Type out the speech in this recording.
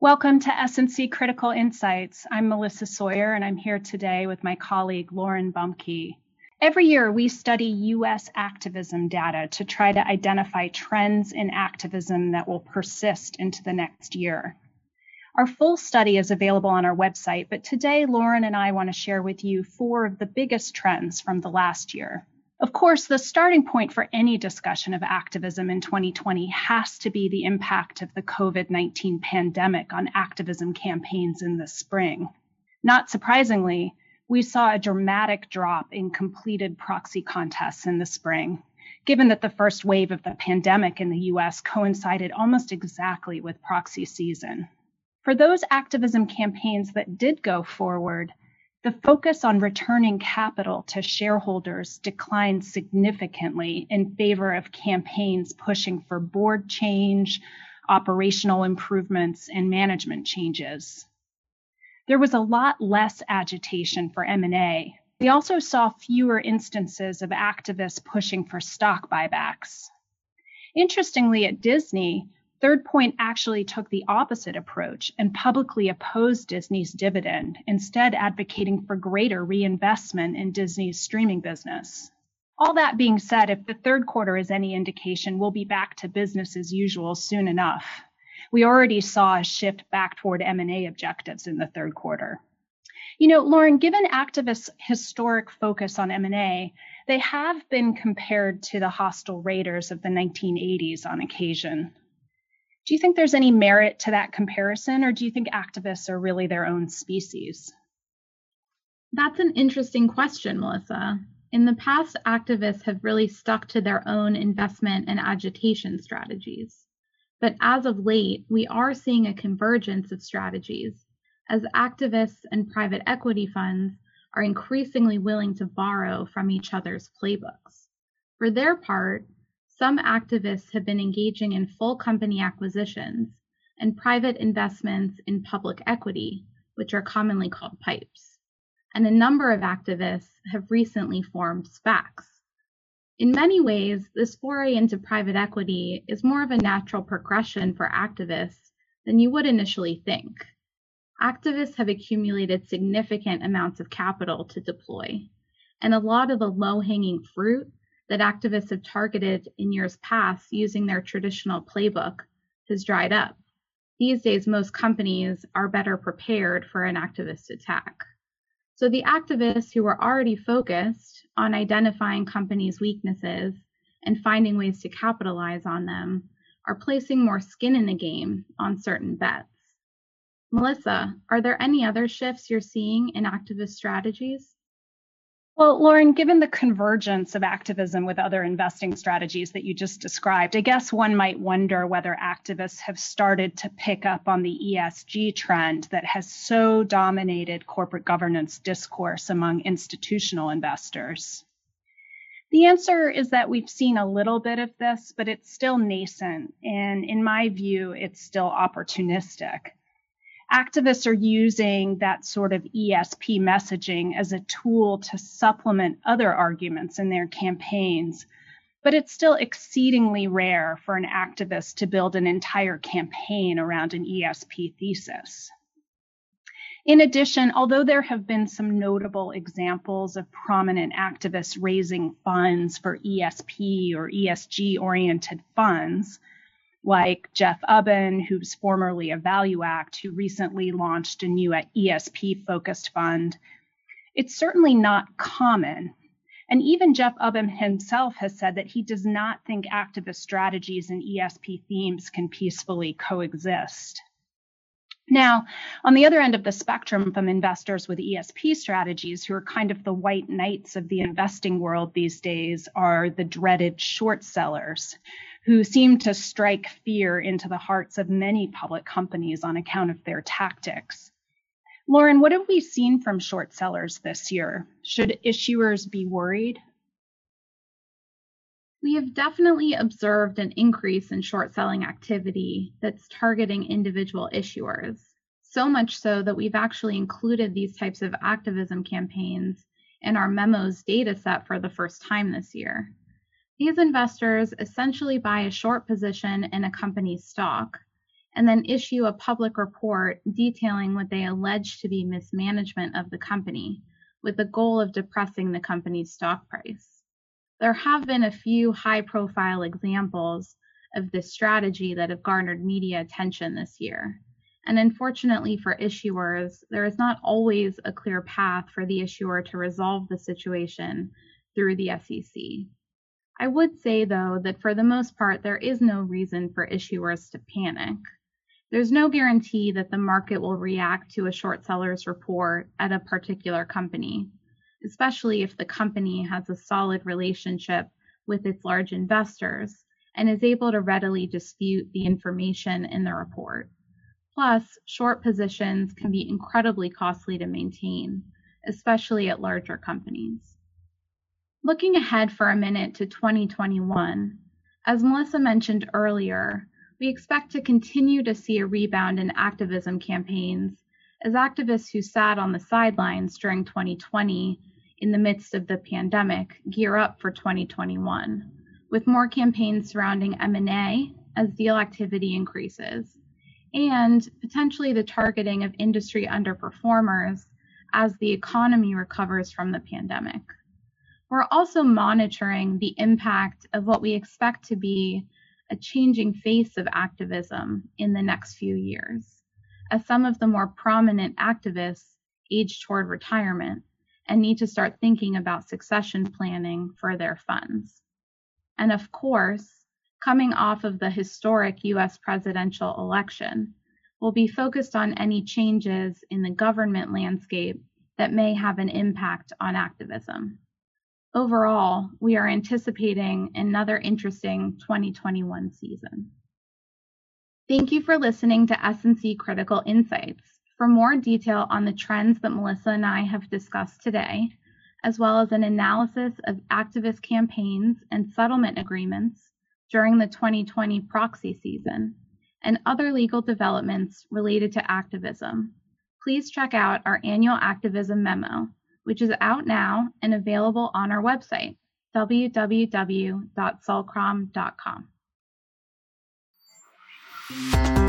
Welcome to S&C Critical Insights. I'm Melissa Sawyer, and I'm here today with my colleague Lauren Bumke. Every year, we study U.S. activism data to try to identify trends in activism that will persist into the next year. Our full study is available on our website, but today Lauren and I want to share with you four of the biggest trends from the last year. Of course, the starting point for any discussion of activism in 2020 has to be the impact of the COVID 19 pandemic on activism campaigns in the spring. Not surprisingly, we saw a dramatic drop in completed proxy contests in the spring, given that the first wave of the pandemic in the US coincided almost exactly with proxy season. For those activism campaigns that did go forward, the focus on returning capital to shareholders declined significantly in favor of campaigns pushing for board change, operational improvements, and management changes. There was a lot less agitation for M&A. We also saw fewer instances of activists pushing for stock buybacks. Interestingly, at Disney, Third Point actually took the opposite approach and publicly opposed Disney's dividend, instead advocating for greater reinvestment in Disney's streaming business. All that being said, if the third quarter is any indication, we'll be back to business as usual soon enough. We already saw a shift back toward M&A objectives in the third quarter. You know, Lauren, given activists' historic focus on M&A, they have been compared to the hostile raiders of the 1980s on occasion. Do you think there's any merit to that comparison, or do you think activists are really their own species? That's an interesting question, Melissa. In the past, activists have really stuck to their own investment and agitation strategies. But as of late, we are seeing a convergence of strategies as activists and private equity funds are increasingly willing to borrow from each other's playbooks. For their part, some activists have been engaging in full company acquisitions and private investments in public equity, which are commonly called PIPEs. And a number of activists have recently formed SPACs. In many ways, this foray into private equity is more of a natural progression for activists than you would initially think. Activists have accumulated significant amounts of capital to deploy, and a lot of the low hanging fruit that activists have targeted in years past using their traditional playbook has dried up. These days, most companies are better prepared for an activist attack. So the activists who were already focused on identifying companies' weaknesses and finding ways to capitalize on them are placing more skin in the game on certain bets. Melissa, are there any other shifts you're seeing in activist strategies? Well, Lauren, given the convergence of activism with other investing strategies that you just described, I guess one might wonder whether activists have started to pick up on the ESG trend that has so dominated corporate governance discourse among institutional investors. The answer is that we've seen a little bit of this, but it's still nascent. And in my view, it's still opportunistic activists are using that sort of ESG messaging as a tool to supplement other arguments in their campaigns. But it's still exceedingly rare for an activist to build an entire campaign around an ESG thesis. In addition, although there have been some notable examples of prominent activists raising funds for ESP or ESG oriented funds, like Jeff Ubben, who's formerly a ValueAct, who recently launched a new ESG focused fund. It's certainly not common. And even Jeff Ubben himself has said that he does not think activist strategies and ESG themes can peacefully coexist. Now, on the other end of the spectrum from investors with ESG strategies, who are kind of the white knights of the investing world these days, are the dreaded short sellers who seem to strike fear into the hearts of many public companies on account of their tactics. Lauren, what have we seen from short sellers this year? Should issuers be worried? We have definitely observed an increase in short selling activity that's targeting individual issuers. So much so that we've actually included these types of activism campaigns in our memos data set for the first time this year. These investors essentially buy a short position in a company's stock and then issue a public report detailing what they allege to be mismanagement of the company with the goal of depressing the company's stock price. There have been a few high profile examples of this strategy that have garnered media attention this year. And unfortunately for issuers, there is not always a clear path for the issuer to resolve the situation through the SEC. I would say, though, that for the most part, there is no reason for issuers to panic. There's no guarantee that the market will react to a short seller's report at a particular company, especially if the company has a solid relationship with its large investors and is able to readily dispute the information in the report. Plus, short positions can be incredibly costly to maintain, especially at larger companies. Looking ahead for a minute to 2021, as Melissa mentioned earlier, we expect to continue to see a rebound in activism campaigns as activists who sat on the sidelines during 2020 in the midst of the pandemic gear up for 2021 with more campaigns surrounding M&A as deal activity increases and potentially the targeting of industry underperformers as the economy recovers from the pandemic. We're also monitoring the impact of what we expect to be a changing face of activism in the next few years, as some of the more prominent activists age toward retirement and need to start thinking about succession planning for their funds. And of course, coming off of the historic US presidential election, we'll be focused on any changes in the government landscape that may have an impact on activism. Overall, we are anticipating another interesting 2021 season. Thank you for listening to S&C Critical Insights. For more detail on the trends that Melissa and I have discussed today, as well as an analysis of activist campaigns and settlement agreements during the 2020 proxy season, and other legal developments related to activism, please check out our annual activism memo which is out now and available on our website, www.sullcrom.com.